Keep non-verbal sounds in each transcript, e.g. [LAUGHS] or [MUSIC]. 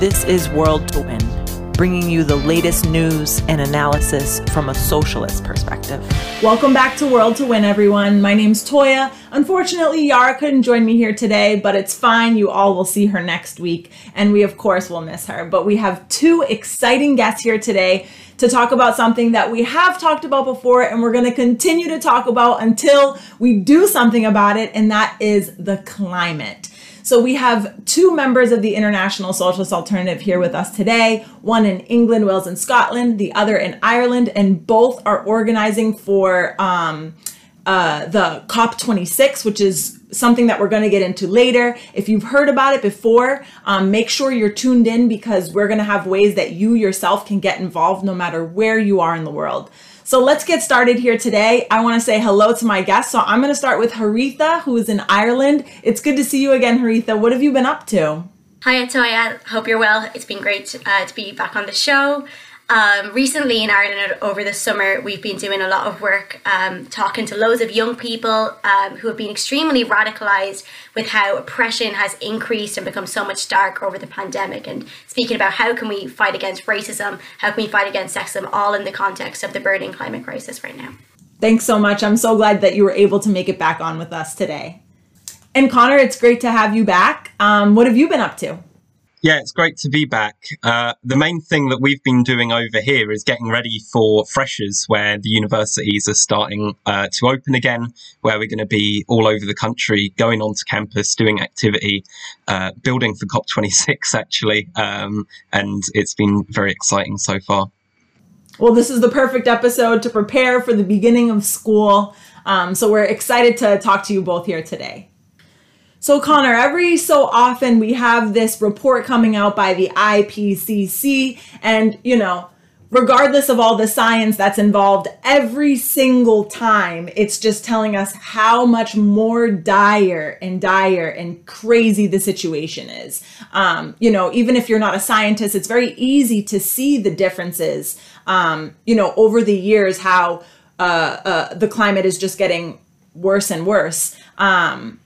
This is World to Win, bringing you the latest news and analysis from a socialist perspective. Welcome back to World to Win, everyone. My name's Toya. Unfortunately, Yara couldn't join me here today, but it's fine. You all will see her next week, and we, of course, will miss her. But we have two exciting guests here today to talk about something that we have talked about before and we're going to continue to talk about until we do something about it, and that is the climate. So we have two members of the International Socialist Alternative here with us today, one in England, Wales, and Scotland, the other in Ireland, and both are organizing for um, uh, the COP26, which is something that we're going to get into later. If you've heard about it before, um, make sure you're tuned in because we're going to have ways that you yourself can get involved no matter where you are in the world. So let's get started here today. I want to say hello to my guests. So I'm going to start with Haritha, who is in Ireland. It's good to see you again, Haritha. What have you been up to? Hi, Toya. Hope you're well. It's been great uh, to be back on the show. Um, recently in Ireland over the summer, we've been doing a lot of work um, talking to loads of young people um, who have been extremely radicalized with how oppression has increased and become so much dark over the pandemic. And speaking about how can we fight against racism, how can we fight against sexism, all in the context of the burning climate crisis right now. Thanks so much. I'm so glad that you were able to make it back on with us today. And Connor, it's great to have you back. Um, what have you been up to? Yeah, it's great to be back. Uh, the main thing that we've been doing over here is getting ready for freshers, where the universities are starting uh, to open again, where we're going to be all over the country, going onto campus, doing activity, uh, building for COP26, [LAUGHS] actually. Um, and it's been very exciting so far. Well, this is the perfect episode to prepare for the beginning of school. Um, so we're excited to talk to you both here today. So, Connor, every so often we have this report coming out by the IPCC, and you know, regardless of all the science that's involved, every single time it's just telling us how much more dire and dire and crazy the situation is. Um, you know, even if you're not a scientist, it's very easy to see the differences, um, you know, over the years, how uh, uh, the climate is just getting worse and worse. Um,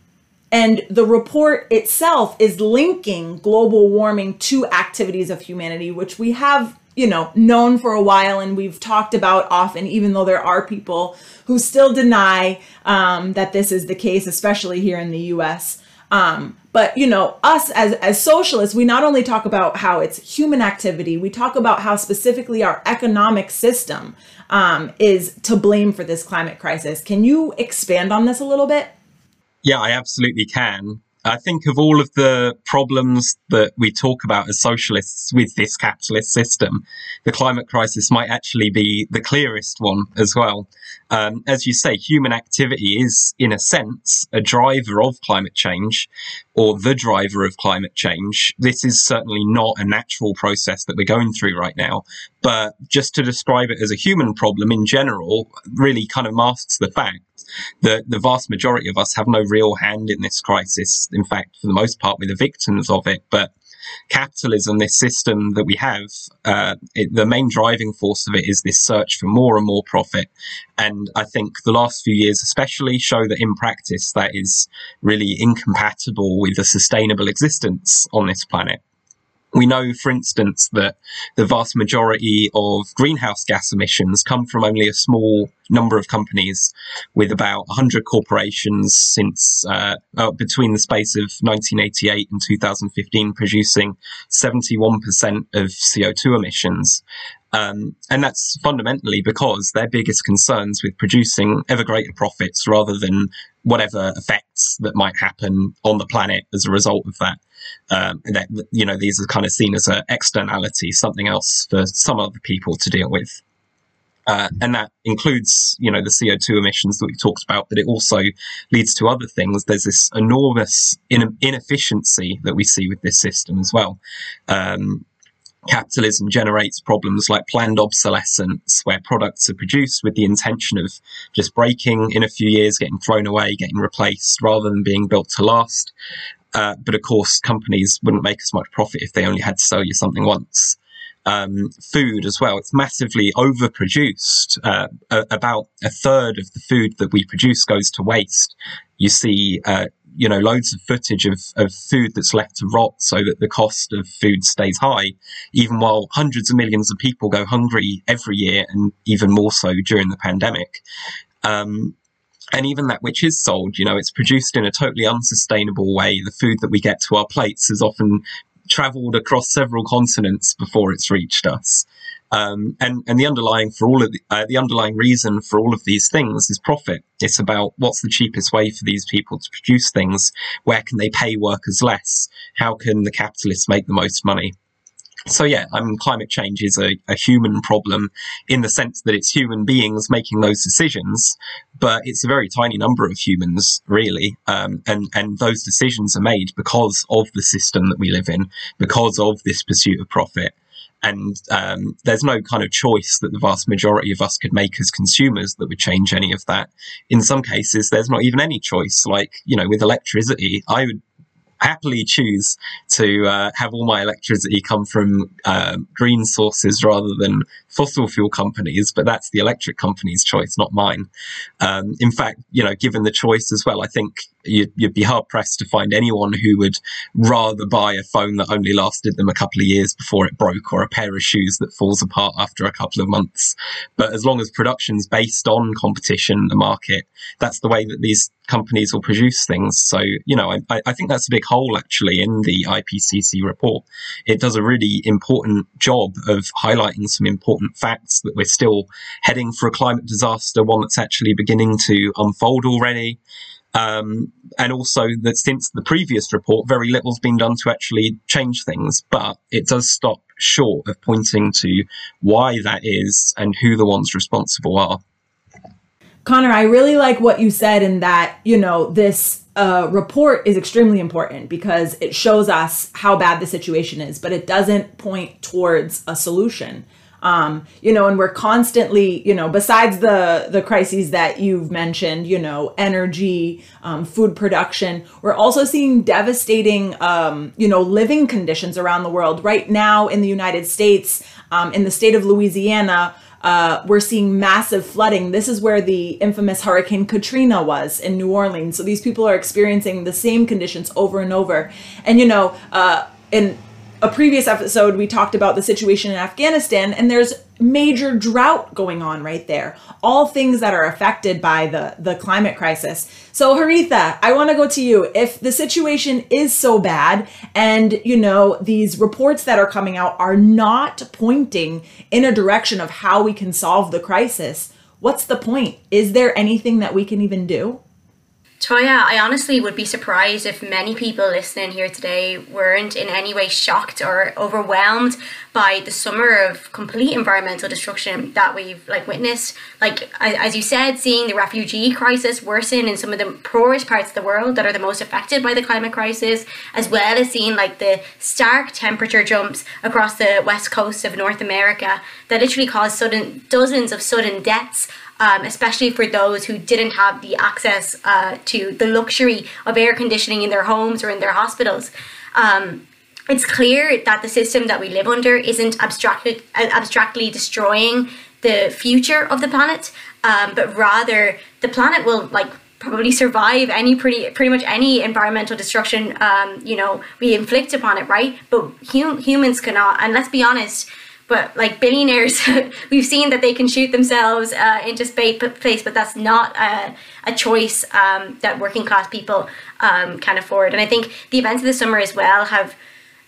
and the report itself is linking global warming to activities of humanity, which we have, you know, known for a while and we've talked about often, even though there are people who still deny um, that this is the case, especially here in the US. Um, but you know, us as as socialists, we not only talk about how it's human activity, we talk about how specifically our economic system um, is to blame for this climate crisis. Can you expand on this a little bit? Yeah, I absolutely can. I think of all of the problems that we talk about as socialists with this capitalist system, the climate crisis might actually be the clearest one as well. Um, as you say, human activity is, in a sense, a driver of climate change or the driver of climate change. This is certainly not a natural process that we're going through right now. But just to describe it as a human problem in general really kind of masks the fact that the vast majority of us have no real hand in this crisis. In fact, for the most part, we're the victims of it. But capitalism, this system that we have, uh, it, the main driving force of it is this search for more and more profit. And I think the last few years, especially, show that in practice, that is really incompatible with a sustainable existence on this planet. We know, for instance, that the vast majority of greenhouse gas emissions come from only a small number of companies, with about 100 corporations since uh, uh, between the space of 1988 and 2015 producing 71% of CO2 emissions. Um, and that's fundamentally because their biggest concerns with producing ever greater profits rather than whatever effects that might happen on the planet as a result of that. Um, that you know these are kind of seen as an externality, something else for some other people to deal with. Uh, and that includes, you know, the CO2 emissions that we talked about, but it also leads to other things. There's this enormous in- inefficiency that we see with this system as well. Um, capitalism generates problems like planned obsolescence, where products are produced with the intention of just breaking in a few years, getting thrown away, getting replaced, rather than being built to last. Uh, but of course, companies wouldn't make as much profit if they only had to sell you something once. Um, food as well. It's massively overproduced. Uh, a- about a third of the food that we produce goes to waste. You see uh, you know, loads of footage of, of food that's left to rot so that the cost of food stays high, even while hundreds of millions of people go hungry every year and even more so during the pandemic. Um, and even that which is sold, you know, it's produced in a totally unsustainable way. The food that we get to our plates has often traveled across several continents before it's reached us. Um, and and the underlying for all of the, uh, the underlying reason for all of these things is profit. It's about what's the cheapest way for these people to produce things. Where can they pay workers less? How can the capitalists make the most money? So yeah, I mean, climate change is a, a, human problem in the sense that it's human beings making those decisions, but it's a very tiny number of humans, really, um, and and those decisions are made because of the system that we live in, because of this pursuit of profit, and um, there's no kind of choice that the vast majority of us could make as consumers that would change any of that. In some cases, there's not even any choice. Like you know, with electricity, I would happily choose to uh, have all my electricity come from uh, green sources rather than fossil fuel companies, but that's the electric company's choice, not mine. Um, in fact, you know, given the choice as well, I think you'd, you'd, be hard pressed to find anyone who would rather buy a phone that only lasted them a couple of years before it broke or a pair of shoes that falls apart after a couple of months. But as long as production's based on competition, in the market, that's the way that these companies will produce things. So, you know, I, I think that's a big hole actually in the IPCC report. It does a really important job of highlighting some important facts that we're still heading for a climate disaster, one that's actually beginning to unfold already. Um, and also that since the previous report, very little's been done to actually change things, but it does stop short of pointing to why that is and who the ones responsible are. Connor, I really like what you said in that, you know, this uh, report is extremely important because it shows us how bad the situation is, but it doesn't point towards a solution. Um, you know, and we're constantly, you know, besides the the crises that you've mentioned, you know, energy, um, food production, we're also seeing devastating, um, you know, living conditions around the world. Right now, in the United States, um, in the state of Louisiana, uh, we're seeing massive flooding. This is where the infamous Hurricane Katrina was in New Orleans. So these people are experiencing the same conditions over and over. And you know, uh, in a previous episode, we talked about the situation in Afghanistan, and there's major drought going on right there. All things that are affected by the, the climate crisis. So, Haritha, I want to go to you. If the situation is so bad, and you know, these reports that are coming out are not pointing in a direction of how we can solve the crisis, what's the point? Is there anything that we can even do? Toya, I honestly would be surprised if many people listening here today weren't in any way shocked or overwhelmed by the summer of complete environmental destruction that we've like witnessed. Like as you said, seeing the refugee crisis worsen in some of the poorest parts of the world that are the most affected by the climate crisis, as well as seeing like the stark temperature jumps across the west coast of North America that literally caused sudden dozens of sudden deaths um, especially for those who didn't have the access uh, to the luxury of air conditioning in their homes or in their hospitals. Um, it's clear that the system that we live under isn't abstractly, abstractly destroying the future of the planet, um, but rather the planet will like probably survive any pretty pretty much any environmental destruction um, you know we inflict upon it, right? But hum- humans cannot. And let's be honest, but like billionaires [LAUGHS] we've seen that they can shoot themselves uh, into space but that's not a, a choice um, that working class people um, can afford. And i think the events of the summer as well have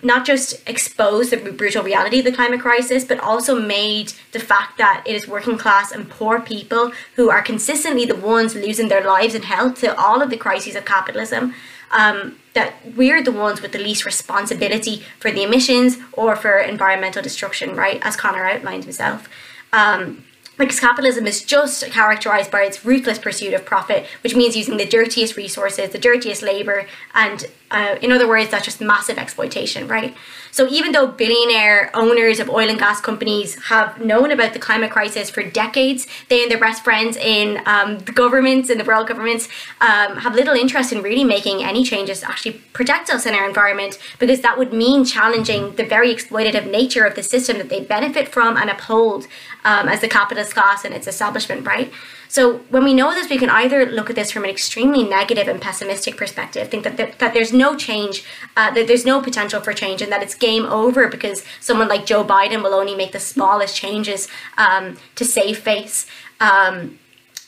not just exposed the brutal reality of the climate crisis, but also made the fact that it is working class and poor people who are consistently the ones losing their lives and health to all of the crises of capitalism um, that we're the ones with the least responsibility for the emissions or for environmental destruction, right? As Connor outlined himself. Um, because capitalism is just characterized by its ruthless pursuit of profit, which means using the dirtiest resources, the dirtiest labor, and uh, in other words, that's just massive exploitation, right? So even though billionaire owners of oil and gas companies have known about the climate crisis for decades, they and their best friends in um, the governments and the world governments um, have little interest in really making any changes to actually protect us in our environment, because that would mean challenging the very exploitative nature of the system that they benefit from and uphold. Um, as the capitalist class and its establishment, right? So when we know this, we can either look at this from an extremely negative and pessimistic perspective, think that, that, that there's no change, uh, that there's no potential for change, and that it's game over because someone like Joe Biden will only make the smallest changes um, to save face. Um,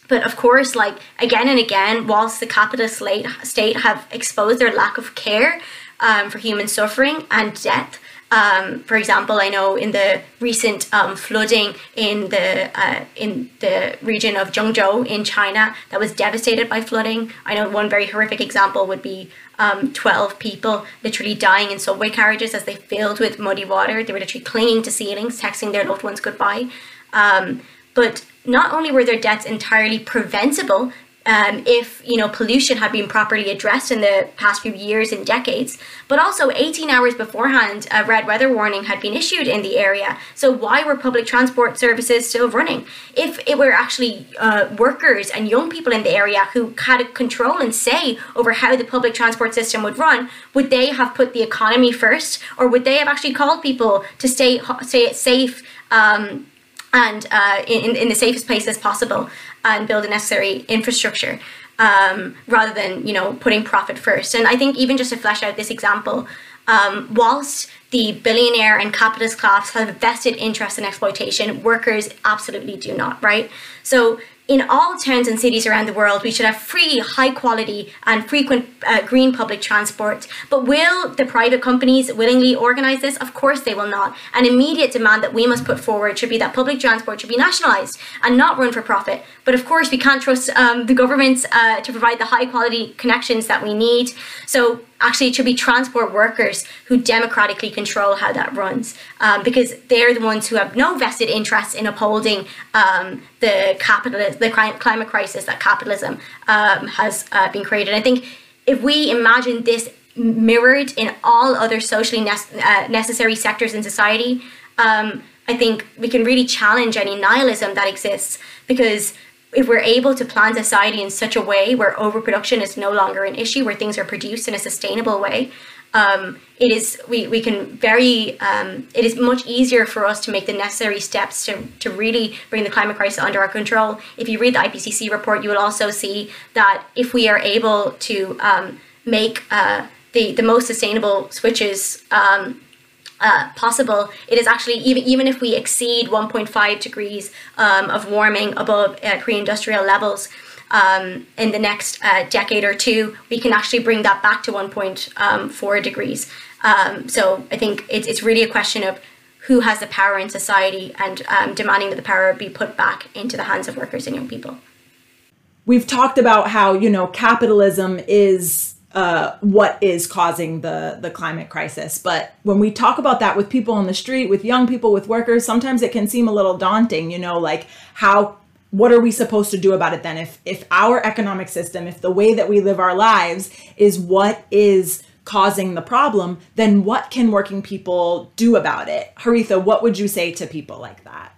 but of course, like again and again, whilst the capitalist state have exposed their lack of care um, for human suffering and death, um, for example, I know in the recent um, flooding in the uh, in the region of Zhengzhou in China that was devastated by flooding. I know one very horrific example would be um, 12 people literally dying in subway carriages as they filled with muddy water. They were literally clinging to ceilings, texting their loved ones goodbye. Um, but not only were their deaths entirely preventable um, if you know pollution had been properly addressed in the past few years and decades. But also, 18 hours beforehand, a red weather warning had been issued in the area. So why were public transport services still running? If it were actually uh, workers and young people in the area who had control and say over how the public transport system would run, would they have put the economy first, or would they have actually called people to stay stay safe? Um, and uh, in, in the safest places possible and build the necessary infrastructure um, rather than you know putting profit first. And I think even just to flesh out this example, um, whilst the billionaire and capitalist class have a vested interest in exploitation, workers absolutely do not, right? So in all towns and cities around the world, we should have free, high quality, and frequent uh, green public transport. But will the private companies willingly organise this? Of course they will not. An immediate demand that we must put forward should be that public transport should be nationalised and not run for profit. But of course, we can't trust um, the governments uh, to provide the high quality connections that we need. So actually it should be transport workers who democratically control how that runs um, because they're the ones who have no vested interest in upholding um, the capital the climate crisis that capitalism um, has uh, been created. I think if we imagine this mirrored in all other socially ne- uh, necessary sectors in society um, i think we can really challenge any nihilism that exists because if we're able to plan society in such a way where overproduction is no longer an issue, where things are produced in a sustainable way, um, it is we, we can very um, it is much easier for us to make the necessary steps to, to really bring the climate crisis under our control. If you read the IPCC report, you will also see that if we are able to um, make uh, the the most sustainable switches um, uh, possible, it is actually even even if we exceed 1.5 degrees um, of warming above uh, pre-industrial levels um, in the next uh, decade or two, we can actually bring that back to 1.4 um, degrees. Um, so I think it's it's really a question of who has the power in society and um, demanding that the power be put back into the hands of workers and young people. We've talked about how you know capitalism is uh, what is causing the the climate crisis. But when we talk about that with people on the street, with young people, with workers, sometimes it can seem a little daunting. You know, like how what are we supposed to do about it then? If if our economic system, if the way that we live our lives is what is causing the problem, then what can working people do about it? Haritha, what would you say to people like that?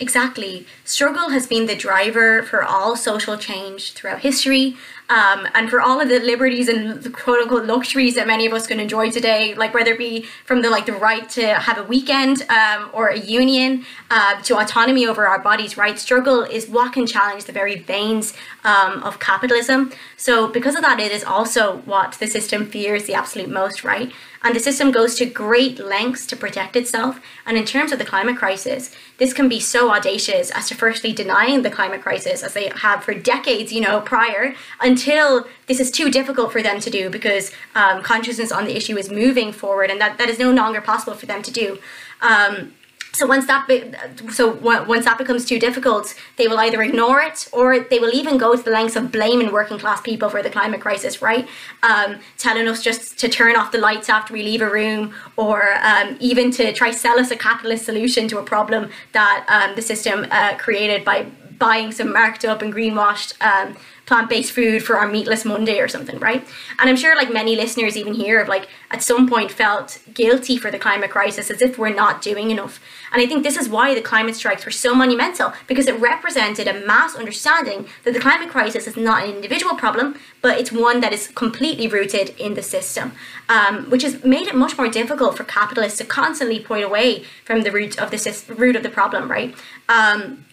Exactly. Struggle has been the driver for all social change throughout history um, and for all of the liberties and the quote unquote luxuries that many of us can enjoy today, like whether it be from the like the right to have a weekend um, or a union uh, to autonomy over our bodies, right? Struggle is what can challenge the very veins um, of capitalism. So because of that, it is also what the system fears the absolute most, right? And the system goes to great lengths to protect itself. And in terms of the climate crisis, this can be so audacious as to firstly denying the climate crisis, as they have for decades, you know, prior, until this is too difficult for them to do because um, consciousness on the issue is moving forward, and that, that is no longer possible for them to do. Um, so once that be, so once that becomes too difficult, they will either ignore it or they will even go to the lengths of blaming working class people for the climate crisis, right? Um, telling us just to turn off the lights after we leave a room, or um, even to try sell us a capitalist solution to a problem that um, the system uh, created by buying some marked up and greenwashed um, plant-based food for our meatless Monday or something, right? And I'm sure like many listeners even here have like at some point felt guilty for the climate crisis as if we're not doing enough. And I think this is why the climate strikes were so monumental because it represented a mass understanding that the climate crisis is not an individual problem, but it's one that is completely rooted in the system, um, which has made it much more difficult for capitalists to constantly point away from the root of the root of the problem, right? Um,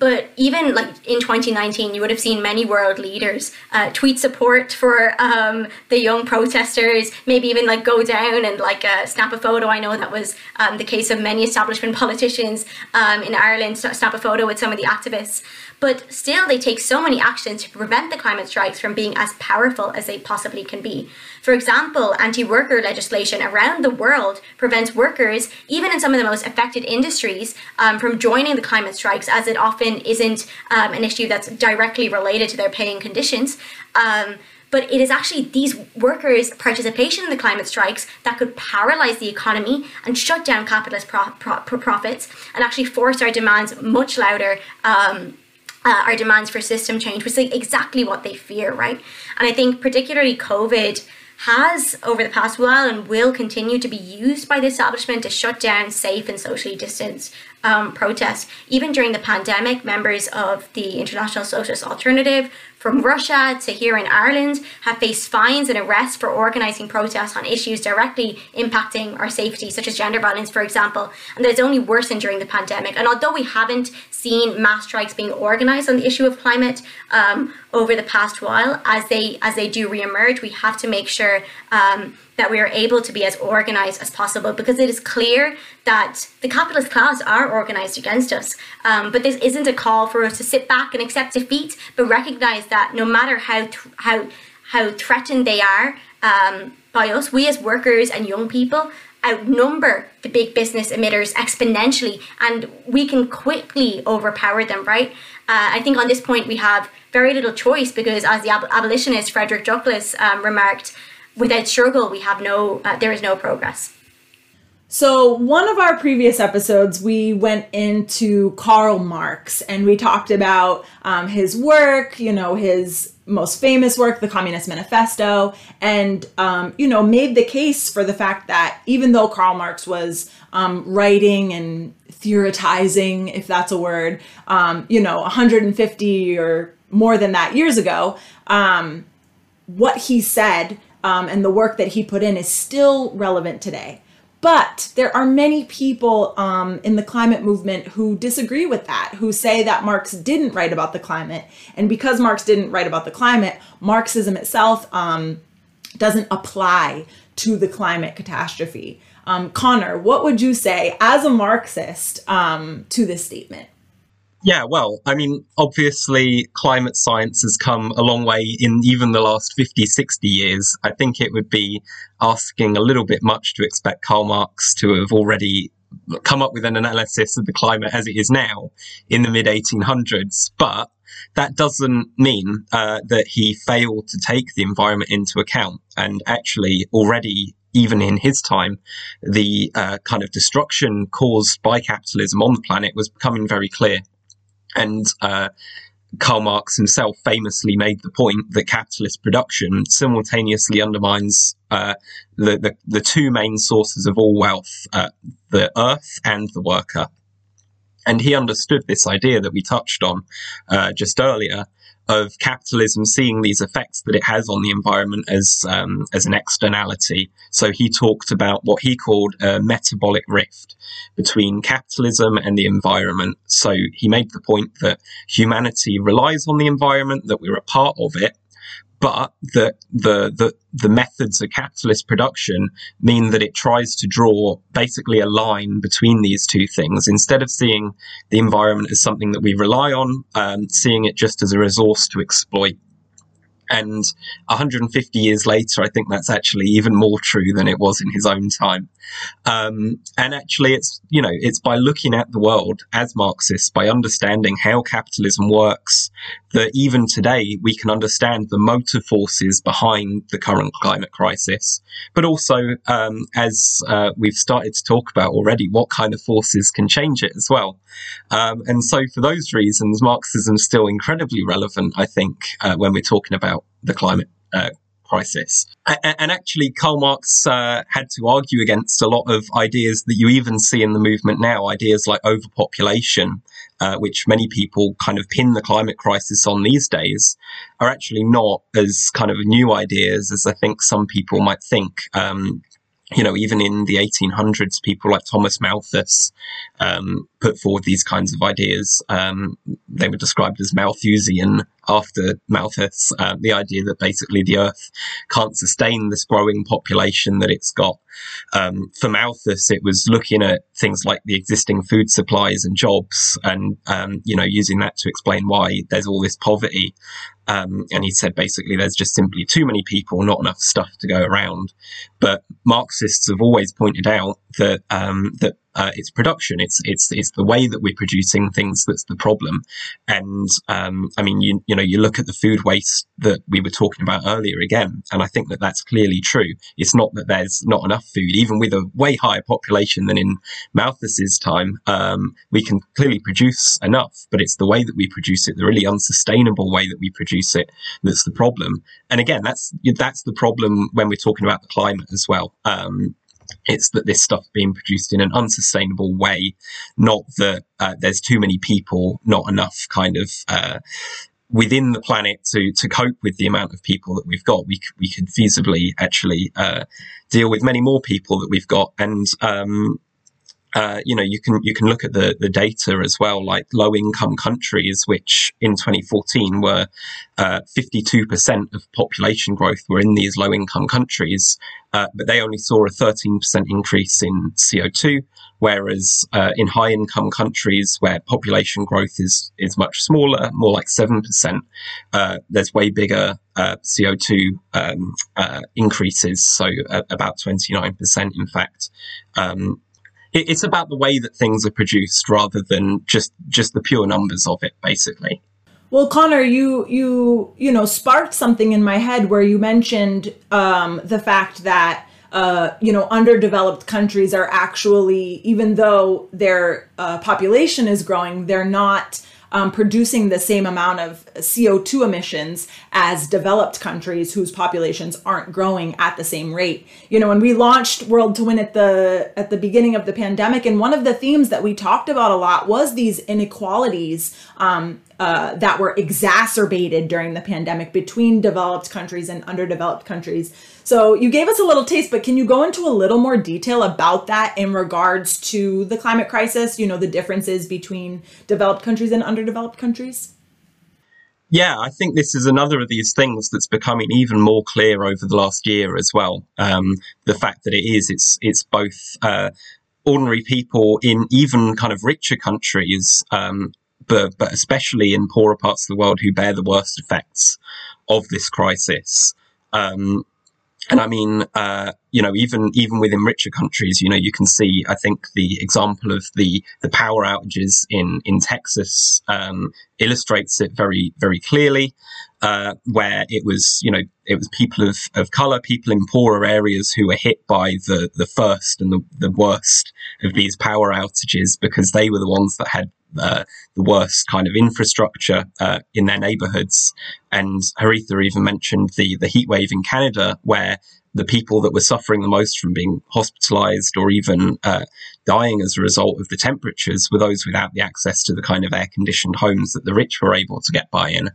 but even like in 2019 you would have seen many world leaders uh, tweet support for um, the young protesters maybe even like go down and like uh, snap a photo i know that was um, the case of many establishment politicians um, in ireland snap a photo with some of the activists but still they take so many actions to prevent the climate strikes from being as powerful as they possibly can be. For example, anti worker legislation around the world prevents workers, even in some of the most affected industries, um, from joining the climate strikes, as it often isn't um, an issue that's directly related to their pay and conditions. Um, but it is actually these workers' participation in the climate strikes that could paralyze the economy and shut down capitalist pro- pro- profits and actually force our demands much louder um, uh, our demands for system change, which is exactly what they fear, right? And I think particularly COVID has over the past while and will continue to be used by the establishment to shut down safe and socially distanced um, protests. Even during the pandemic, members of the International Socialist Alternative from Russia to here in Ireland have faced fines and arrests for organising protests on issues directly impacting our safety, such as gender violence, for example. And that has only worsened during the pandemic. And although we haven't seen mass strikes being organised on the issue of climate um, over the past while, as they as they do re-emerge, we have to make sure um, that we are able to be as organized as possible because it is clear that the capitalist class are organized against us. Um, but this isn't a call for us to sit back and accept defeat, but recognize that no matter how th- how how threatened they are um, by us, we as workers and young people outnumber the big business emitters exponentially, and we can quickly overpower them. Right? Uh, I think on this point we have very little choice because, as the ab- abolitionist Frederick Douglass um, remarked, without struggle, we have no, uh, there is no progress. So, one of our previous episodes, we went into Karl Marx and we talked about um, his work, you know, his most famous work, the Communist Manifesto, and, um, you know, made the case for the fact that even though Karl Marx was um, writing and theoretizing, if that's a word, um, you know, 150 or more than that years ago, um, what he said um, and the work that he put in is still relevant today. But there are many people um, in the climate movement who disagree with that, who say that Marx didn't write about the climate. And because Marx didn't write about the climate, Marxism itself um, doesn't apply to the climate catastrophe. Um, Connor, what would you say as a Marxist um, to this statement? Yeah, well, I mean, obviously, climate science has come a long way in even the last 50, 60 years. I think it would be asking a little bit much to expect Karl Marx to have already come up with an analysis of the climate as it is now in the mid 1800s. But that doesn't mean uh, that he failed to take the environment into account. And actually, already even in his time, the uh, kind of destruction caused by capitalism on the planet was becoming very clear. And uh, Karl Marx himself famously made the point that capitalist production simultaneously undermines uh, the, the, the two main sources of all wealth, uh, the earth and the worker. And he understood this idea that we touched on uh, just earlier of capitalism seeing these effects that it has on the environment as um, as an externality. So he talked about what he called a metabolic rift between capitalism and the environment. So he made the point that humanity relies on the environment, that we're a part of it, but that the, the, the methods of capitalist production mean that it tries to draw basically a line between these two things instead of seeing the environment as something that we rely on, um, seeing it just as a resource to exploit. And 150 years later, I think that's actually even more true than it was in his own time. Um, and actually, it's you know it's by looking at the world as Marxists, by understanding how capitalism works, that even today we can understand the motor forces behind the current climate crisis. But also, um, as uh, we've started to talk about already, what kind of forces can change it as well. Um, and so, for those reasons, Marxism is still incredibly relevant. I think uh, when we're talking about the climate uh, crisis. And actually, Karl Marx uh, had to argue against a lot of ideas that you even see in the movement now, ideas like overpopulation, uh, which many people kind of pin the climate crisis on these days, are actually not as kind of new ideas as I think some people might think. Um, you know, even in the 1800s, people like Thomas Malthus um, put forward these kinds of ideas. Um, they were described as Malthusian after Malthus, uh, the idea that basically the Earth can't sustain this growing population that it's got. Um, for Malthus, it was looking at things like the existing food supplies and jobs, and um, you know, using that to explain why there's all this poverty. Um, and he said basically there's just simply too many people, not enough stuff to go around. But Marxists have always pointed out that um, that uh, it's production. It's it's it's the way that we're producing things that's the problem. And um, I mean, you you know, you look at the food waste that we were talking about earlier again, and I think that that's clearly true. It's not that there's not enough food, even with a way higher population than in Malthus's time. Um, we can clearly produce enough, but it's the way that we produce it, the really unsustainable way that we produce it, that's the problem. And again, that's that's the problem when we're talking about the climate as well. Um, it's that this stuff being produced in an unsustainable way, not that uh, there's too many people, not enough kind of uh, within the planet to to cope with the amount of people that we've got. We we could feasibly actually uh, deal with many more people that we've got, and um, uh, you know, you can you can look at the the data as well, like low income countries, which in 2014 were uh, 52% of population growth were in these low income countries, uh, but they only saw a 13% increase in CO2, whereas uh, in high income countries where population growth is is much smaller, more like 7%, uh, there's way bigger uh, CO2 um, increases, so about 29% in fact. Um, it's about the way that things are produced rather than just just the pure numbers of it basically well connor you you you know sparked something in my head where you mentioned um, the fact that uh, you know underdeveloped countries are actually even though their uh, population is growing they're not um, producing the same amount of CO2 emissions as developed countries whose populations aren't growing at the same rate. You know, when we launched World to Win at the at the beginning of the pandemic, and one of the themes that we talked about a lot was these inequalities um, uh, that were exacerbated during the pandemic between developed countries and underdeveloped countries. So you gave us a little taste, but can you go into a little more detail about that in regards to the climate crisis? You know, the differences between developed countries and underdeveloped countries? Yeah, I think this is another of these things that's becoming even more clear over the last year as well. Um, the fact that it is, it's it's both uh, ordinary people in even kind of richer countries um, but, but especially in poorer parts of the world who bear the worst effects of this crisis. Um, and I mean, uh, you know, even even within richer countries, you know, you can see. I think the example of the the power outages in in Texas um, illustrates it very very clearly. Uh, where it was, you know, it was people of, of color, people in poorer areas who were hit by the, the first and the, the worst of these power outages because they were the ones that had uh, the worst kind of infrastructure uh, in their neighborhoods. And Haritha even mentioned the, the heat wave in Canada, where the people that were suffering the most from being hospitalized or even uh, dying as a result of the temperatures were those without the access to the kind of air conditioned homes that the rich were able to get by in.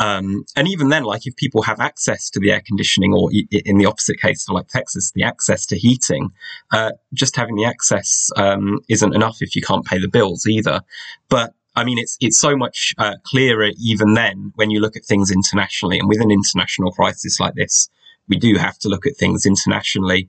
Um, and even then, like if people have access to the air conditioning, or in the opposite case like Texas, the access to heating, uh, just having the access um, isn't enough if you can't pay the bills either. But I mean, it's it's so much uh, clearer even then when you look at things internationally, and with an international crisis like this, we do have to look at things internationally.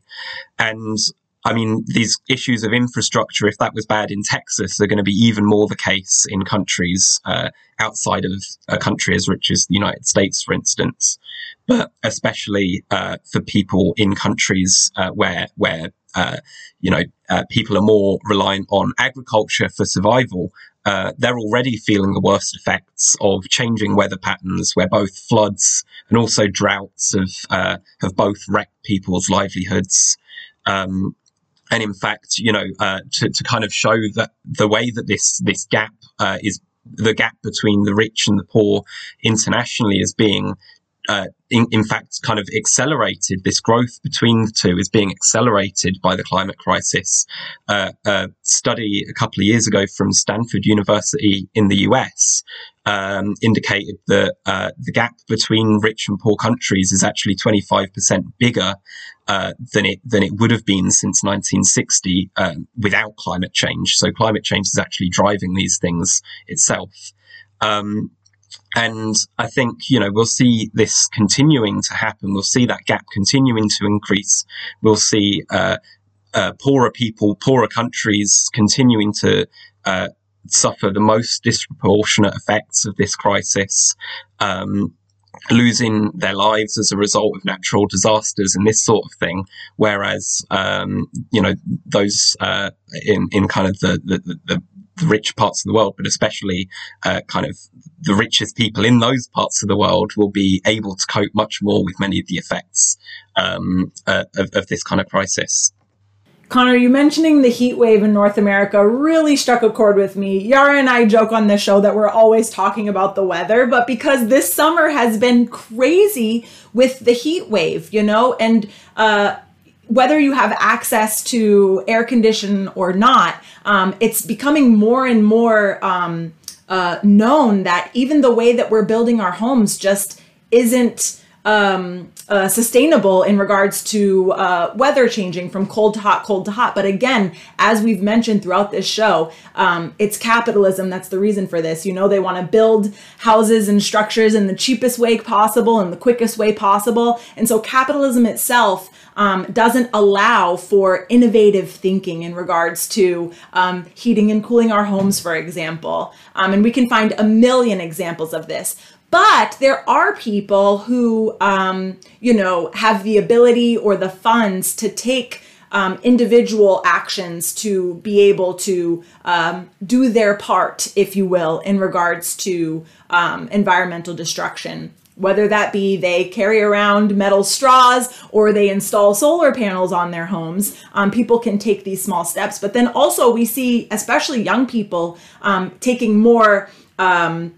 And I mean, these issues of infrastructure, if that was bad in Texas, are going to be even more the case in countries uh, outside of a country as rich as the United States, for instance. But especially uh, for people in countries uh, where where uh, you know uh, people are more reliant on agriculture for survival, uh, they're already feeling the worst effects of changing weather patterns, where both floods and also droughts have uh, have both wrecked people's livelihoods. Um, and in fact, you know, uh, to, to kind of show that the way that this this gap uh, is the gap between the rich and the poor internationally is being uh, in, in, fact, kind of accelerated. This growth between the two is being accelerated by the climate crisis. Uh, a study a couple of years ago from Stanford University in the US um, indicated that uh, the gap between rich and poor countries is actually 25% bigger uh, than it than it would have been since 1960 um, without climate change. So climate change is actually driving these things itself. Um, and I think, you know, we'll see this continuing to happen. We'll see that gap continuing to increase. We'll see uh, uh, poorer people, poorer countries continuing to uh, suffer the most disproportionate effects of this crisis. Um, losing their lives as a result of natural disasters and this sort of thing. Whereas, um, you know, those uh, in in kind of the, the, the the rich parts of the world, but especially uh, kind of the richest people in those parts of the world will be able to cope much more with many of the effects um, uh, of, of this kind of crisis. Connor, you mentioning the heat wave in North America really struck a chord with me. Yara and I joke on this show that we're always talking about the weather, but because this summer has been crazy with the heat wave, you know, and uh, whether you have access to air condition or not, um, it's becoming more and more um, uh, known that even the way that we're building our homes just isn't um, uh, sustainable in regards to uh, weather changing from cold to hot, cold to hot. But again, as we've mentioned throughout this show, um, it's capitalism that's the reason for this. You know, they want to build houses and structures in the cheapest way possible and the quickest way possible. And so capitalism itself um, doesn't allow for innovative thinking in regards to um, heating and cooling our homes, for example. Um, and we can find a million examples of this. But there are people who, um, you know, have the ability or the funds to take um, individual actions to be able to um, do their part, if you will, in regards to um, environmental destruction. Whether that be they carry around metal straws or they install solar panels on their homes, um, people can take these small steps. But then also, we see, especially young people, um, taking more um,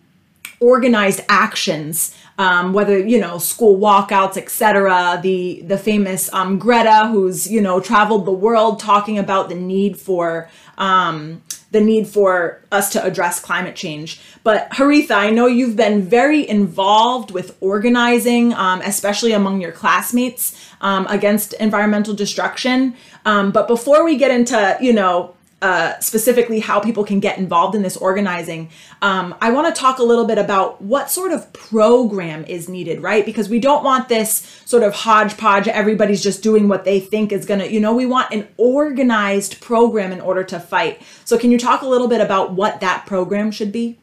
organized actions um, whether you know school walkouts etc the the famous um, greta who's you know traveled the world talking about the need for um, the need for us to address climate change. But Haritha, I know you've been very involved with organizing, um, especially among your classmates, um, against environmental destruction. Um, but before we get into, you know, uh, specifically how people can get involved in this organizing, um, I want to talk a little bit about what sort of program is needed, right? Because we don't want this sort of hodgepodge, everybody's just doing what they think is going to, you know, we want an organized program in order to fight. So, can you talk a little bit about what that program should be?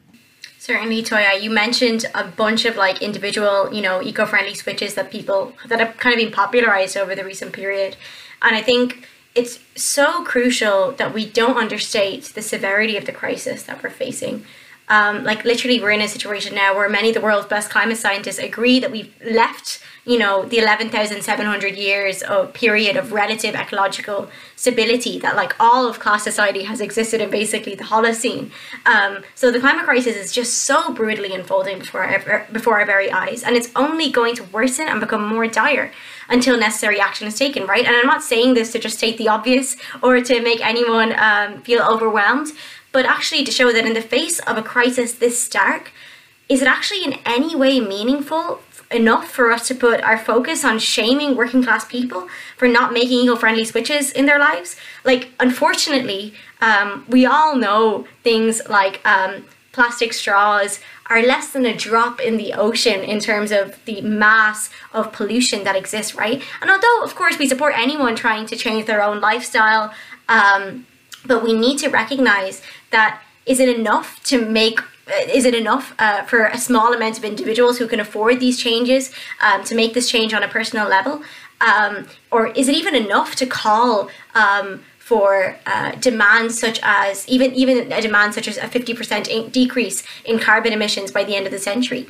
Certainly, Toya. You mentioned a bunch of like individual, you know, eco-friendly switches that people that have kind of been popularized over the recent period, and I think it's so crucial that we don't understate the severity of the crisis that we're facing. Um, like literally, we're in a situation now where many of the world's best climate scientists agree that we've left, you know, the 11,700 years of period of relative ecological stability that like all of class society has existed in basically the Holocene. Um, so the climate crisis is just so brutally unfolding before our, before our very eyes, and it's only going to worsen and become more dire until necessary action is taken, right? And I'm not saying this to just state the obvious or to make anyone um, feel overwhelmed, but actually to show that in the face of a crisis this stark, is it actually in any way meaningful enough for us to put our focus on shaming working class people for not making eco-friendly switches in their lives? Like, unfortunately, um, we all know things like um, plastic straws are less than a drop in the ocean in terms of the mass of pollution that exists, right? And although, of course, we support anyone trying to change their own lifestyle, um, but we need to recognize that is it enough to make is it enough uh, for a small amount of individuals who can afford these changes um, to make this change on a personal level? Um, or is it even enough to call um, for uh, demands such as even even a demand such as a 50% decrease in carbon emissions by the end of the century?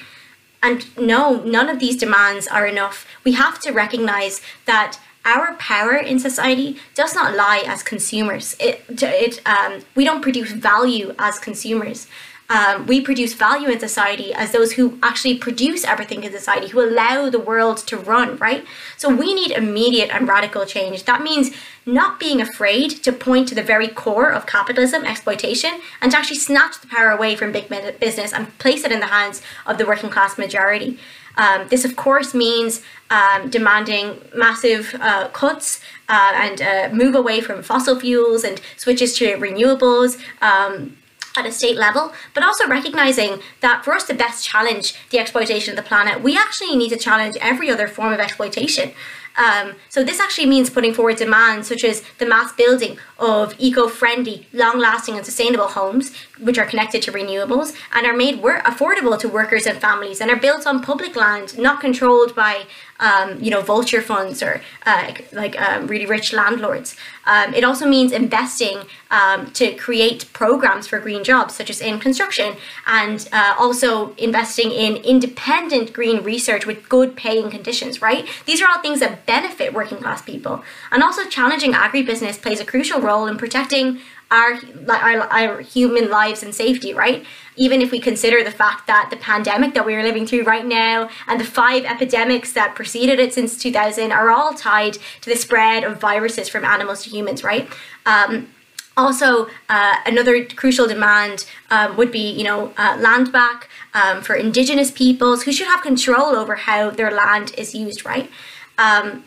And no, none of these demands are enough. We have to recognize that our power in society does not lie as consumers. It, it, um, we don't produce value as consumers um, we produce value in society as those who actually produce everything in society, who allow the world to run, right? So we need immediate and radical change. That means not being afraid to point to the very core of capitalism, exploitation, and to actually snatch the power away from big business and place it in the hands of the working class majority. Um, this, of course, means um, demanding massive uh, cuts uh, and uh, move away from fossil fuels and switches to renewables. Um, at a state level, but also recognizing that for us to best challenge the exploitation of the planet, we actually need to challenge every other form of exploitation. Um, so this actually means putting forward demands such as the mass building of eco-friendly, long-lasting and sustainable homes, which are connected to renewables and are made wor- affordable to workers and families and are built on public land, not controlled by um, you know, vulture funds or uh, like um, really rich landlords. Um, it also means investing um, to create programs for green jobs, such as in construction, and uh, also investing in independent green research with good paying conditions, right? These are all things that benefit working class people. And also challenging agribusiness plays a crucial role in protecting our, our, our human lives and safety, right? Even if we consider the fact that the pandemic that we are living through right now and the five epidemics that preceded it since 2000 are all tied to the spread of viruses from animals to humans, right? Um, also, uh, another crucial demand um, would be, you know, uh, land back um, for Indigenous peoples who should have control over how their land is used, right? Um,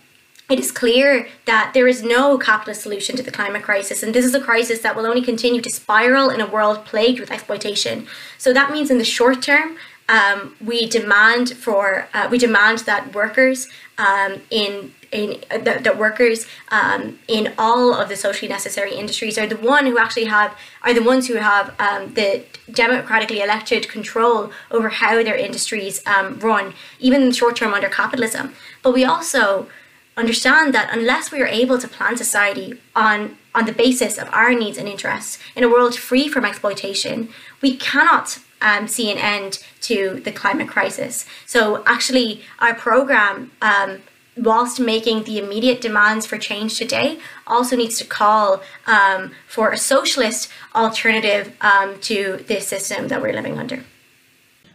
it is clear that there is no capitalist solution to the climate crisis, and this is a crisis that will only continue to spiral in a world plagued with exploitation. So that means, in the short term, um, we demand for uh, we demand that workers um, in in uh, that, workers um, in all of the socially necessary industries are the one who actually have are the ones who have um, the democratically elected control over how their industries um, run, even in the short term under capitalism. But we also understand that unless we are able to plan society on, on the basis of our needs and interests in a world free from exploitation, we cannot um, see an end to the climate crisis. So, actually, our program, um, whilst making the immediate demands for change today, also needs to call um, for a socialist alternative um, to this system that we're living under.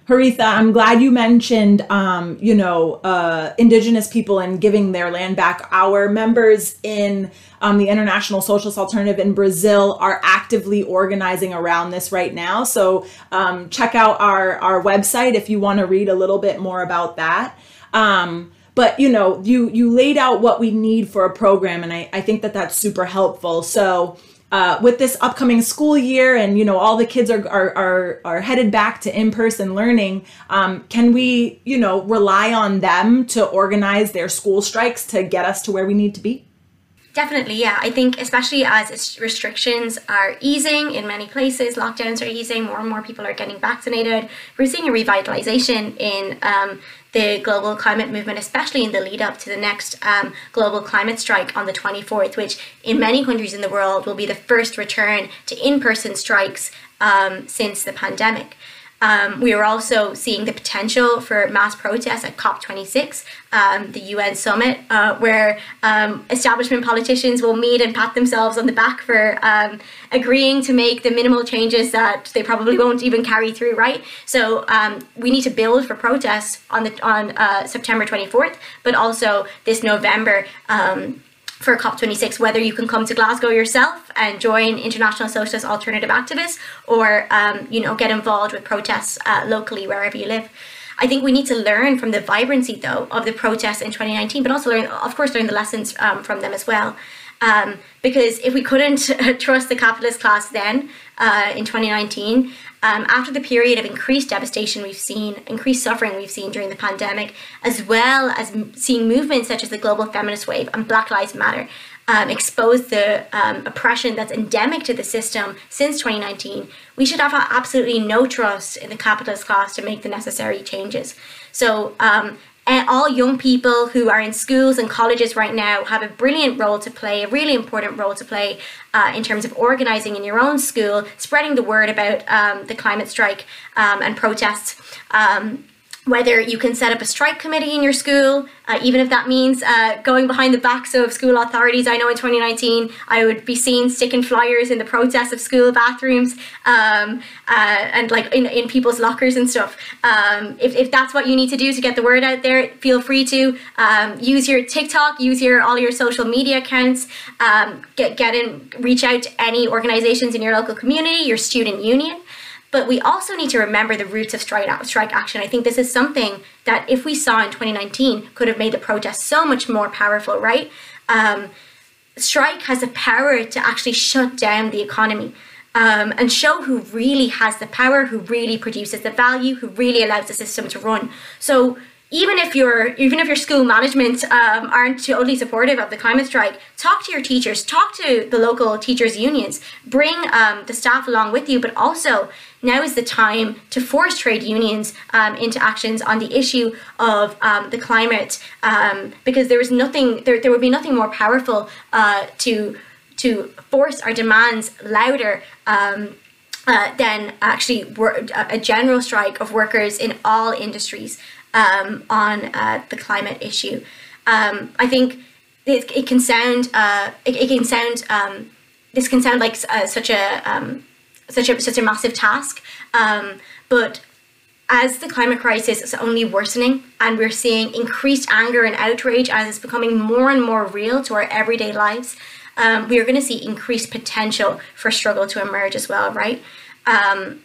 Haritha, I'm glad you mentioned, um, you know, uh, Indigenous people and giving their land back. Our members in um, the International Socialist Alternative in Brazil are actively organizing around this right now. So um, check out our our website if you want to read a little bit more about that. Um, but you know, you you laid out what we need for a program, and I, I think that that's super helpful. So uh, with this upcoming school year and you know all the kids are are are, are headed back to in-person learning um, can we you know rely on them to organize their school strikes to get us to where we need to be Definitely, yeah. I think especially as restrictions are easing in many places, lockdowns are easing, more and more people are getting vaccinated. We're seeing a revitalization in um, the global climate movement, especially in the lead up to the next um, global climate strike on the 24th, which in many countries in the world will be the first return to in person strikes um, since the pandemic. Um, we are also seeing the potential for mass protests at COP26, um, the UN summit, uh, where um, establishment politicians will meet and pat themselves on the back for um, agreeing to make the minimal changes that they probably won't even carry through. Right. So um, we need to build for protests on the on uh, September 24th, but also this November. Um, for COP26, whether you can come to Glasgow yourself and join International Socialist Alternative Activists or, um, you know, get involved with protests uh, locally wherever you live. I think we need to learn from the vibrancy, though, of the protests in 2019, but also learn, of course, learn the lessons um, from them as well. Um, because if we couldn't [LAUGHS] trust the capitalist class then uh, in 2019, um, after the period of increased devastation we've seen, increased suffering we've seen during the pandemic, as well as seeing movements such as the global feminist wave and Black Lives Matter um, expose the um, oppression that's endemic to the system since 2019, we should have absolutely no trust in the capitalist class to make the necessary changes. So, um, all young people who are in schools and colleges right now have a brilliant role to play, a really important role to play uh, in terms of organizing in your own school, spreading the word about um, the climate strike um, and protests. Um, whether you can set up a strike committee in your school, uh, even if that means uh, going behind the backs of school authorities. I know in 2019 I would be seen sticking flyers in the protests of school bathrooms um, uh, and like in, in people's lockers and stuff. Um, if, if that's what you need to do to get the word out there, feel free to um, use your TikTok, use your all your social media accounts, um, get get in, reach out to any organizations in your local community, your student union. But we also need to remember the roots of strike, strike action. I think this is something that if we saw in 2019 could have made the protest so much more powerful, right? Um, strike has the power to actually shut down the economy. Um, and show who really has the power, who really produces the value, who really allows the system to run. So even if your even if your school management um, aren't totally supportive of the climate strike, talk to your teachers, talk to the local teachers unions, bring um, the staff along with you, but also now is the time to force trade unions um, into actions on the issue of um, the climate um, because there is nothing there, there would be nothing more powerful uh, to to force our demands louder um, uh, than actually wor- a general strike of workers in all industries um, on uh, the climate issue. Um, I think it, it can sound uh, it, it, can sound this can sound like uh, such a such a such a massive task. Um, but as the climate crisis is only worsening and we're seeing increased anger and outrage as it's becoming more and more real to our everyday lives, um, we are going to see increased potential for struggle to emerge as well, right? Um,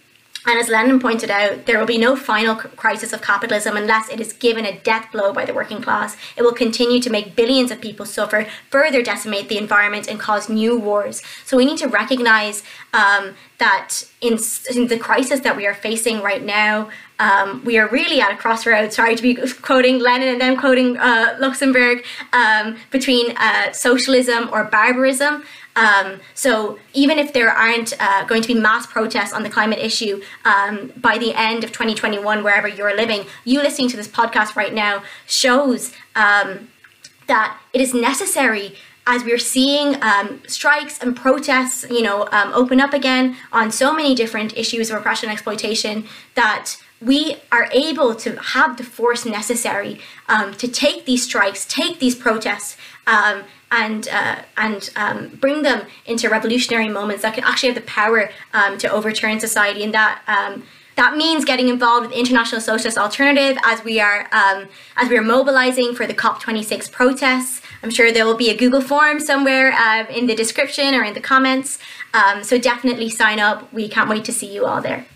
and as Lenin pointed out, there will be no final crisis of capitalism unless it is given a death blow by the working class. It will continue to make billions of people suffer, further decimate the environment, and cause new wars. So we need to recognize um, that in, in, the crisis that we are facing right now, um, we are really at a crossroads. Sorry to be quoting Lenin and then quoting uh, Luxemburg um, between uh, socialism or barbarism. Um, so even if there aren't uh, going to be mass protests on the climate issue um, by the end of 2021, wherever you're living, you listening to this podcast right now shows um, that it is necessary as we're seeing um, strikes and protests, you know, um, open up again on so many different issues of oppression and exploitation, that we are able to have the force necessary um, to take these strikes, take these protests, um, and uh, and um, bring them into revolutionary moments that can actually have the power um, to overturn society, and that um, that means getting involved with International Socialist Alternative as we are um, as we are mobilizing for the COP26 protests. I'm sure there will be a Google form somewhere uh, in the description or in the comments. So definitely sign up. We can't wait to see you all there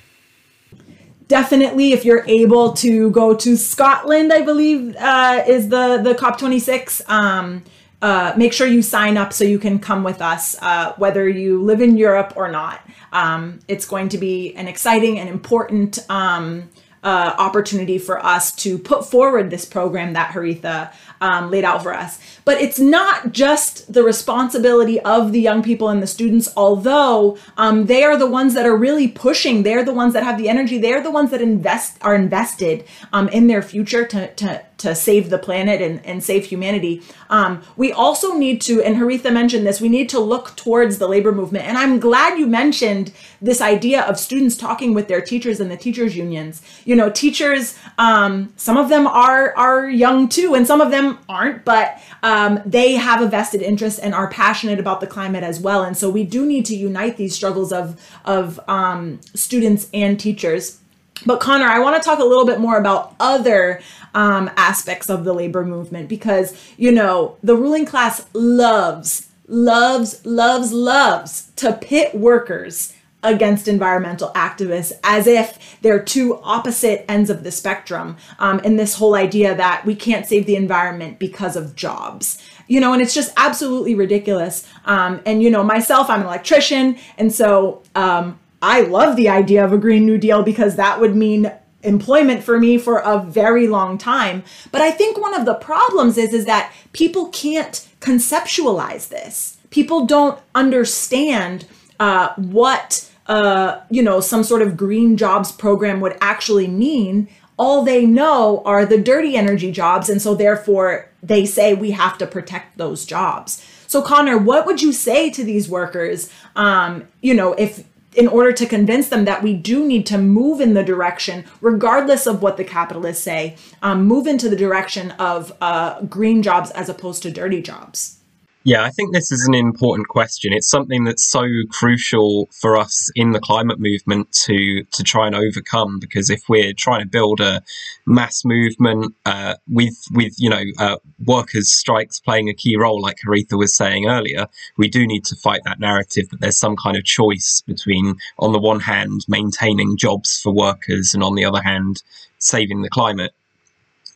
definitely if you're able to go to Scotland, I believe uh, is the the COP26. Um, uh, make sure you sign up so you can come with us, uh, whether you live in Europe or not. Um, it's going to be an exciting and important um, uh, opportunity for us to put forward this program that Haritha um, laid out for us. But it's not just the responsibility of the young people and the students, although um, they are the ones that are really pushing. They're the ones that have the energy. They're the ones that invest are invested um, in their future to, to to save the planet and, and save humanity. Um, we also need to, and Haritha mentioned this, we need to look towards the labor movement. And I'm glad you mentioned this idea of students talking with their teachers and the teachers unions. You know, teachers, um, some of them are are young too, and some of them aren't, but um, they have a vested interest and are passionate about the climate as well. And so we do need to unite these struggles of of um, students and teachers. But Connor, I want to talk a little bit more about other um, aspects of the labor movement because, you know, the ruling class loves, loves, loves, loves to pit workers against environmental activists as if they're two opposite ends of the spectrum um, and this whole idea that we can't save the environment because of jobs you know, and it's just absolutely ridiculous. Um, and, you know, myself, I'm an electrician. And so um, I love the idea of a Green New Deal because that would mean employment for me for a very long time. But I think one of the problems is, is that people can't conceptualize this. People don't understand uh, what uh, you know, some sort of green jobs program would actually mean. All they know are the dirty energy jobs. And so, therefore, they say we have to protect those jobs. So, Connor, what would you say to these workers? Um, you know, if in order to convince them that we do need to move in the direction, regardless of what the capitalists say, um, move into the direction of uh, green jobs as opposed to dirty jobs? Yeah, I think this is an important question. It's something that's so crucial for us in the climate movement to to try and overcome. Because if we're trying to build a mass movement uh, with with you know uh, workers' strikes playing a key role, like Haritha was saying earlier, we do need to fight that narrative that there's some kind of choice between, on the one hand, maintaining jobs for workers, and on the other hand, saving the climate.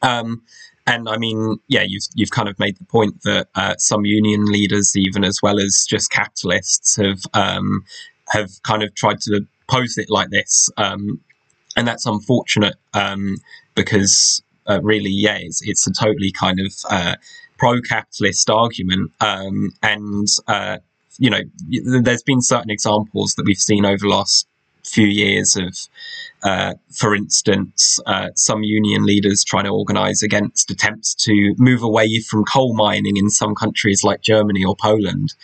Um, and I mean, yeah, you've you've kind of made the point that uh, some union leaders, even as well as just capitalists, have um, have kind of tried to pose it like this, um, and that's unfortunate um, because uh, really, yeah, it's, it's a totally kind of uh, pro-capitalist argument, um, and uh, you know, there's been certain examples that we've seen over the last few years of uh, for instance, uh, some union leaders trying to organize against attempts to move away from coal mining in some countries like Germany or Poland.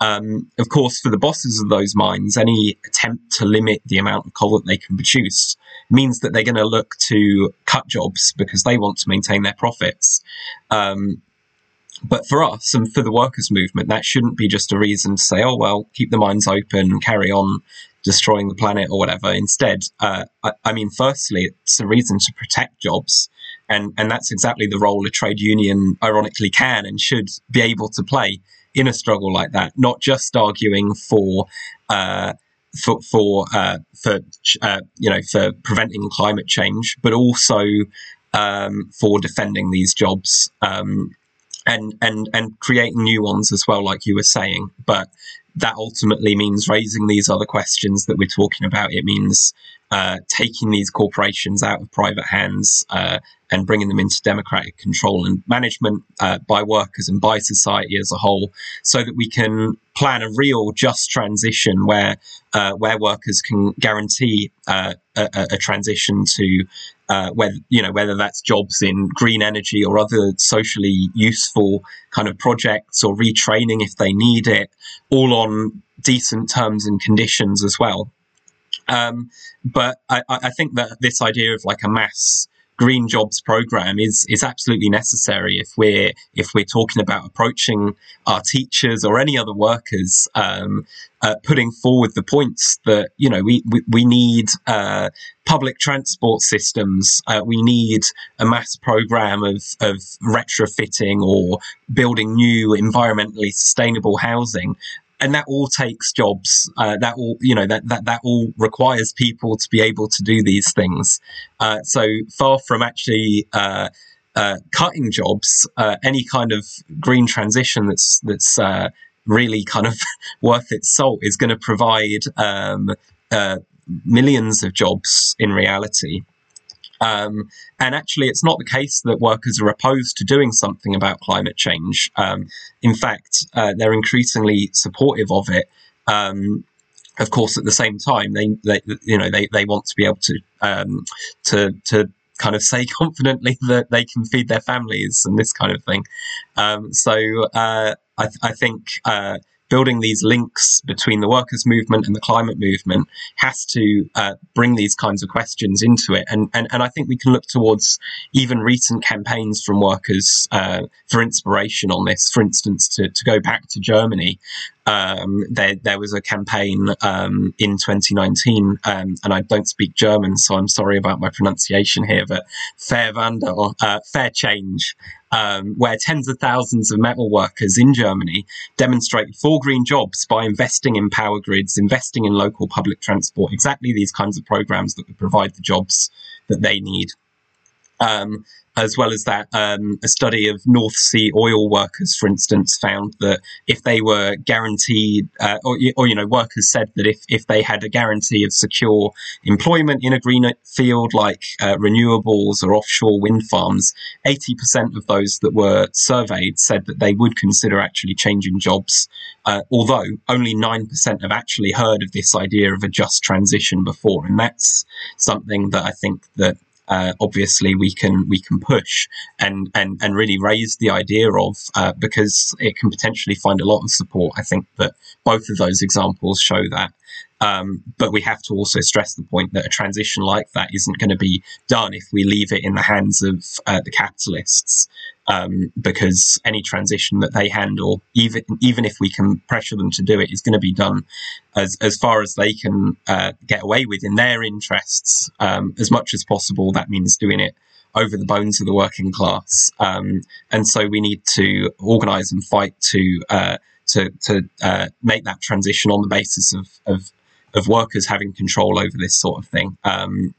Um, of course, for the bosses of those mines, any attempt to limit the amount of coal that they can produce means that they're going to look to cut jobs because they want to maintain their profits. Um, but for us and for the workers' movement, that shouldn't be just a reason to say, oh, well, keep the mines open, and carry on destroying the planet or whatever. Instead, uh, I, I, mean, firstly, it's a reason to protect jobs. And, and that's exactly the role a trade union, ironically, can and should be able to play in a struggle like that, not just arguing for. Uh, for for uh, for uh, you know for preventing climate change, but also um, for defending these jobs um, and and and creating new ones as well, like you were saying. But that ultimately means raising these other questions that we're talking about. It means uh, taking these corporations out of private hands uh, and bringing them into democratic control and management uh, by workers and by society as a whole, so that we can plan a real just transition where uh, where workers can guarantee uh, a, a, transition to uh, whether you know whether that's jobs in green energy or other socially useful kind of projects or retraining if they need it, all on decent terms and conditions as well. Um, but I, I, think that this idea of like a mass green jobs program is is absolutely necessary if we're if we're talking about approaching our teachers or any other workers um, uh, putting forward the points that you know we we, we need uh, public transport systems uh, we need a mass program of of retrofitting or building new environmentally sustainable housing and that all takes jobs. Uh, that all, you know, that, that, that all requires people to be able to do these things. Uh, so far from actually, uh, uh cutting jobs, uh, any kind of green transition that's, that's, really kind of [LAUGHS] worth its salt is going to provide, um, millions of jobs in reality. Um, and actually, it's not the case that workers are opposed to doing something about climate change. Um, in fact, uh, they're increasingly supportive of it. Um, of course, at the same time, they, they, you know, they, they want to be able to, um, to, to kind of say [LAUGHS] confidently that they can feed their families and this kind of thing. Um, so uh, I, I, think uh, building these links between the workers' movement and the climate movement has to uh, bring these kinds of questions into it. And, and, and I think we can look towards even recent campaigns from workers uh, for inspiration on this. For instance, to, to go back to Germany, um, there, there was a campaign um, in 2019, um, and I don't speak German, so I'm sorry about my pronunciation here, but Fair Wandel, uh, Fair Change, um, where tens of thousands of metal workers in Germany demonstrated for green jobs by investing in power grids, investing in local public transport, exactly these kinds of programs that would provide the jobs that they need. Um, as well as that, um, a study of North Sea oil workers, for instance, found that if they were guaranteed, uh, or, or, you know, workers said that if, if they had a guarantee of secure employment in a green field like uh, renewables or offshore wind farms, 80% of those that were surveyed said that they would consider actually changing jobs, uh, although only 9% have actually heard of this idea of a just transition before. And that's something that I think that uh, obviously we can we can push and and and really raise the idea of uh, because it can potentially find a lot of support. I think that both of those examples show that. Um, but we have to also stress the point that a transition like that isn't going to be done if we leave it in the hands of uh, the capitalists um, because any transition that they handle, even even if we can pressure them to do it, is going to be done as as far as they can uh, get away with in their interests um, as much as possible. That means doing it over the bones of the working class, um, and so we need to organise and fight to uh, to to uh, make that transition on the basis of, of of workers having control over this sort of thing um,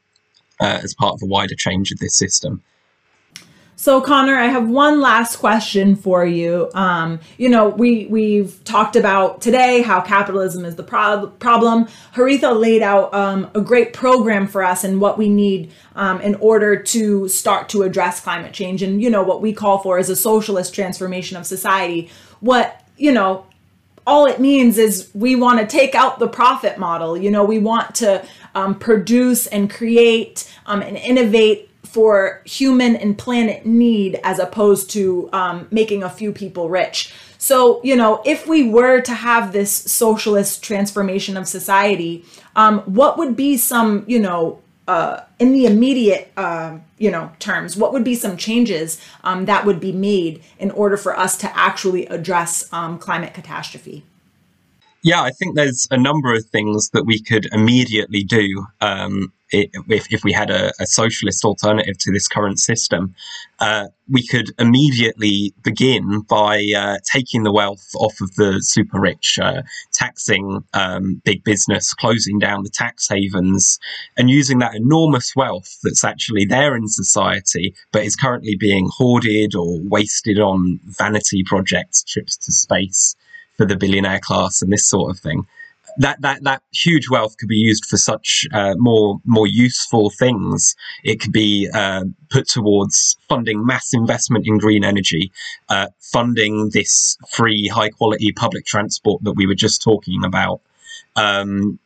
uh, as part of a wider change of this system. So Connor, I have one last question for you. Um, you know, we we've talked about today how capitalism is the pro- problem. Haritha laid out um, a great program for us and what we need um, in order to start to address climate change and you know what we call for is a socialist transformation of society. What you know, all it means is we want to take out the profit model. You know, we want to um, produce and create um, and innovate for human and planet need as opposed to um, making a few people rich. So, you know, if we were to have this socialist transformation of society, um, what would be some, you know, uh, in the immediate, uh, you know, terms, what would be some changes um, that would be made in order for us to actually address um, climate catastrophe? Yeah, I think there's a number of things that we could immediately do um, if, if we had a, a, socialist alternative to this current system. Uh, we could immediately begin by uh, taking the wealth off of the super rich, uh, taxing um, big business, closing down the tax havens, and using that enormous wealth that's actually there in society but is currently being hoarded or wasted on vanity projects, trips to space for the billionaire class and this sort of thing. That that that huge wealth could be used for such uh, more more useful things. It could be uh, put towards funding mass investment in green energy, uh, funding this free, high quality public transport that we were just talking about. Um,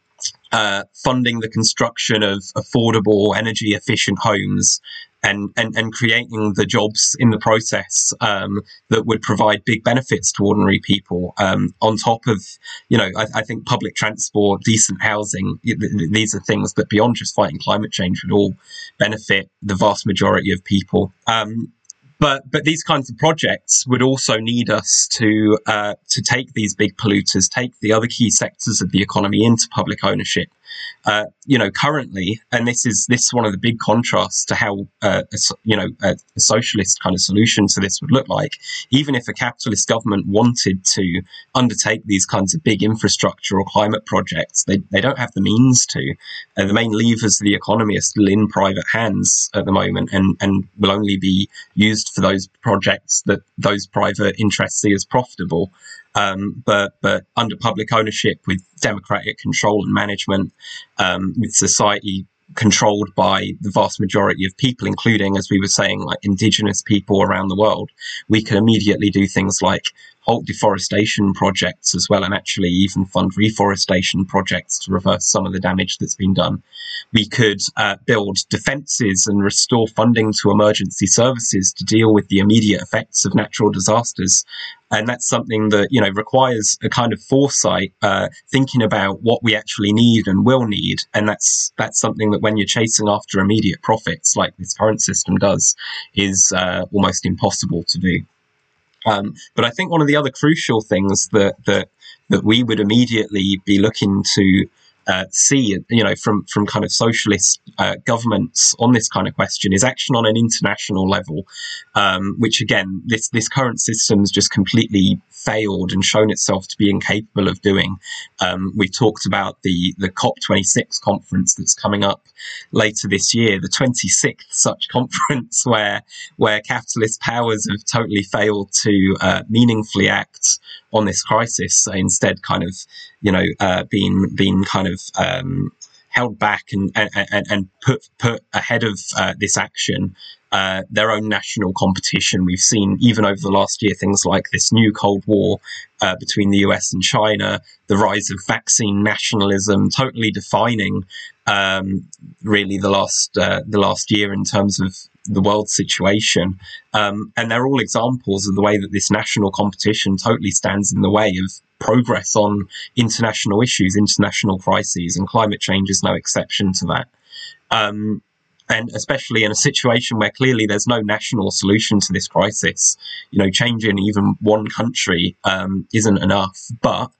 uh, funding the construction of affordable, energy efficient homes and, and, and creating the jobs in the process um, that would provide big benefits to ordinary people. Um, on top of, you know, I, I, think public transport, decent housing, these are things that beyond just fighting climate change would all benefit the vast majority of people. Um, but but these kinds of projects would also need us to uh, to take these big polluters, take the other key sectors of the economy into public ownership, uh, you know, currently, and this is this is one of the big contrasts to how uh, a, you know a, a, socialist kind of solution to this would look like. Even if a capitalist government wanted to undertake these kinds of big infrastructure or climate projects, they they don't have the means to. Uh, the main levers of the economy are still in private hands at the moment, and and will only be used for those projects that those private interests see as profitable. Um, but but under public ownership with democratic control and management, um, with society controlled by the vast majority of people, including, as we were saying, like indigenous people around the world, we can immediately do things like halt deforestation projects as well, and actually even fund reforestation projects to reverse some of the damage that's been done. We could uh, build defences and restore funding to emergency services to deal with the immediate effects of natural disasters. And that's something that, you know, requires a kind of foresight, uh, thinking about what we actually need and will need. And that's, that's something that when you're chasing after immediate profits, like this current system does, is uh, almost impossible to do. Um, but I think one of the other crucial things that that that we would immediately be looking to uh, see, you know, from from kind of socialist uh, governments on this kind of question is action on an international level, um, which again, this this current system's just completely failed and shown itself to be incapable of doing. Um, we've talked about the the COP26 conference that's coming up later this year, the 26th such [LAUGHS] conference where where capitalist powers have totally failed to uh, meaningfully act on this crisis, instead kind of you know uh, being being kind of um, held back and, and, and put put ahead of uh, this action uh, their own national competition. We've seen even over the last year things like this new Cold War uh, between the US and China, the rise of vaccine nationalism, totally defining um, really the last uh, the last year in terms of the world situation. Um, and they're all examples of the way that this national competition totally stands in the way of progress on international issues, international crises, and climate change is no exception to that. Um, and especially in a situation where clearly there's no national solution to this crisis, you know, changing even one country um, isn't enough. But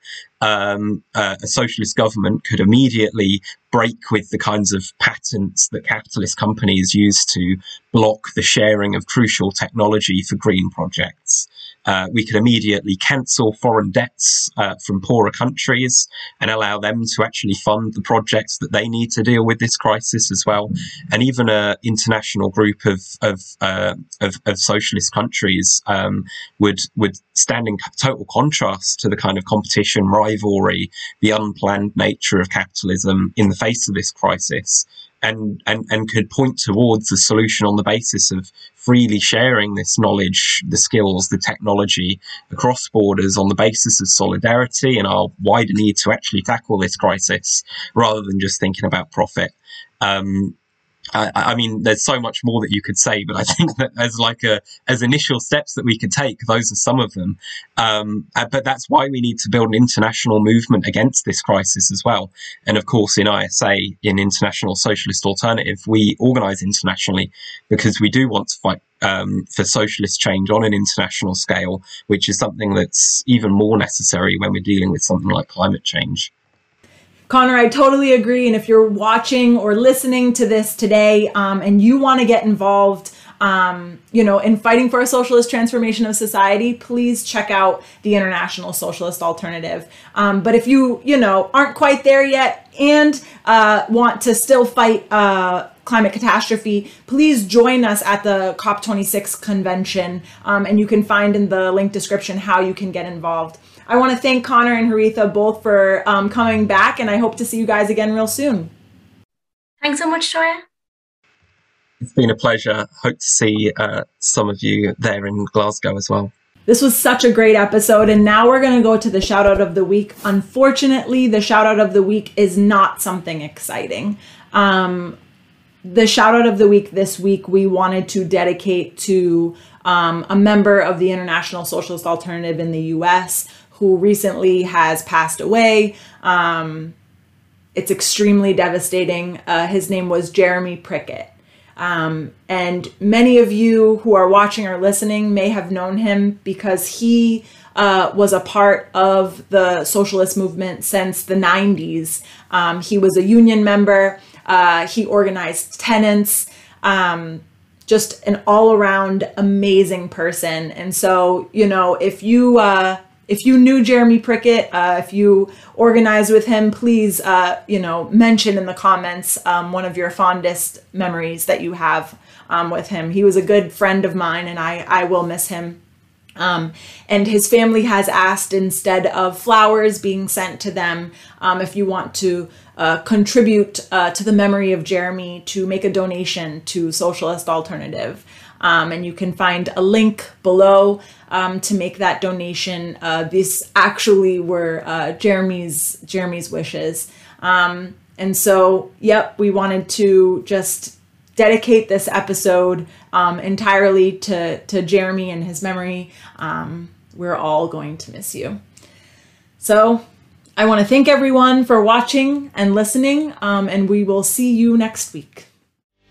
um, uh, a socialist government could immediately break with the kinds of patents that capitalist companies use to block the sharing of crucial technology for green projects. Uh, we could immediately cancel foreign debts uh, from poorer countries and allow them to actually fund the projects that they need to deal with this crisis as well. And even an international group of of, uh, of, of socialist countries um, would would stand in total contrast to the kind of competition, rivalry, the unplanned nature of capitalism in the face of this crisis and, and, and could point towards a solution on the basis of freely sharing this knowledge, the skills, the technology across borders on the basis of solidarity and our wider need to actually tackle this crisis rather than just thinking about profit. Um, I, I, mean, there's so much more that you could say, but I think that as like a as initial steps that we could take, those are some of them. Um, uh, but that's why we need to build an international movement against this crisis as well. And of course, in ISA, in International Socialist Alternative, we organise internationally because we do want to fight um, for socialist change on an international scale, which is something that's even more necessary when we're dealing with something like climate change. Connor, I totally agree. And if you're watching or listening to this today um, and you want to get involved, um, you know, in fighting for a socialist transformation of society, please check out the International Socialist Alternative. Um, but if you, you know, aren't quite there yet and uh, want to still fight uh, climate catastrophe, please join us at the COP26 convention. Um, and you can find in the link description how you can get involved. I want to thank Connor and Haritha both for um, coming back, and I hope to see you guys again real soon. Thanks so much, Toya. It's been a pleasure. Hope to see uh, some of you there in Glasgow as well. This was such a great episode, and now we're going to go to the shout out of the week. Unfortunately, the shout out of the week is not something exciting. Um, the shout out of the week this week we wanted to dedicate to um, a member of the International Socialist Alternative in the US who recently has passed away. Um, it's extremely devastating. Uh, his name was Jeremy Prickett. Um, and many of you who are watching or listening may have known him because he uh, was a part of the socialist movement since the 90s. Um, he was a union member, uh, he organized tenants. Um, just an all around amazing person. And so, you know, if you uh, if you knew Jeremy Prickett, uh, if you organized with him, please, uh, you know, mention in the comments um, one of your fondest memories that you have um, with him. He was a good friend of mine, and I, I will miss him. Um, and his family has asked instead of flowers being sent to them, um, if you want to uh, contribute uh, to the memory of Jeremy, to make a donation to Socialist Alternative. Um, and you can find a link below um, to make that donation. Uh, this actually were uh, Jeremy's Jeremy's wishes, um, and so yep, we wanted to just dedicate this episode um, entirely to to Jeremy and his memory. Um, we're all going to miss you. So I want to thank everyone for watching and listening, um, and we will see you next week.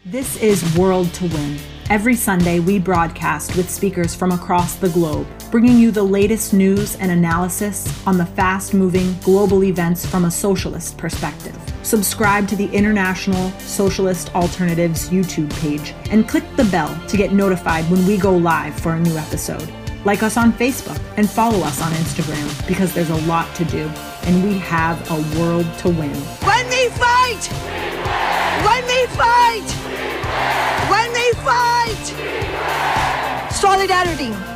This is World to Win. Every Sunday, we broadcast with speakers from across the globe, bringing you the latest news and analysis on the fast moving global events from a socialist perspective. Subscribe to the International Socialist Alternatives YouTube page and click the bell to get notified when we go live for a new episode. Like us on Facebook and follow us on Instagram because there's a lot to do and we have a world to win. When we fight! When we fight! When we fight! Solidarity!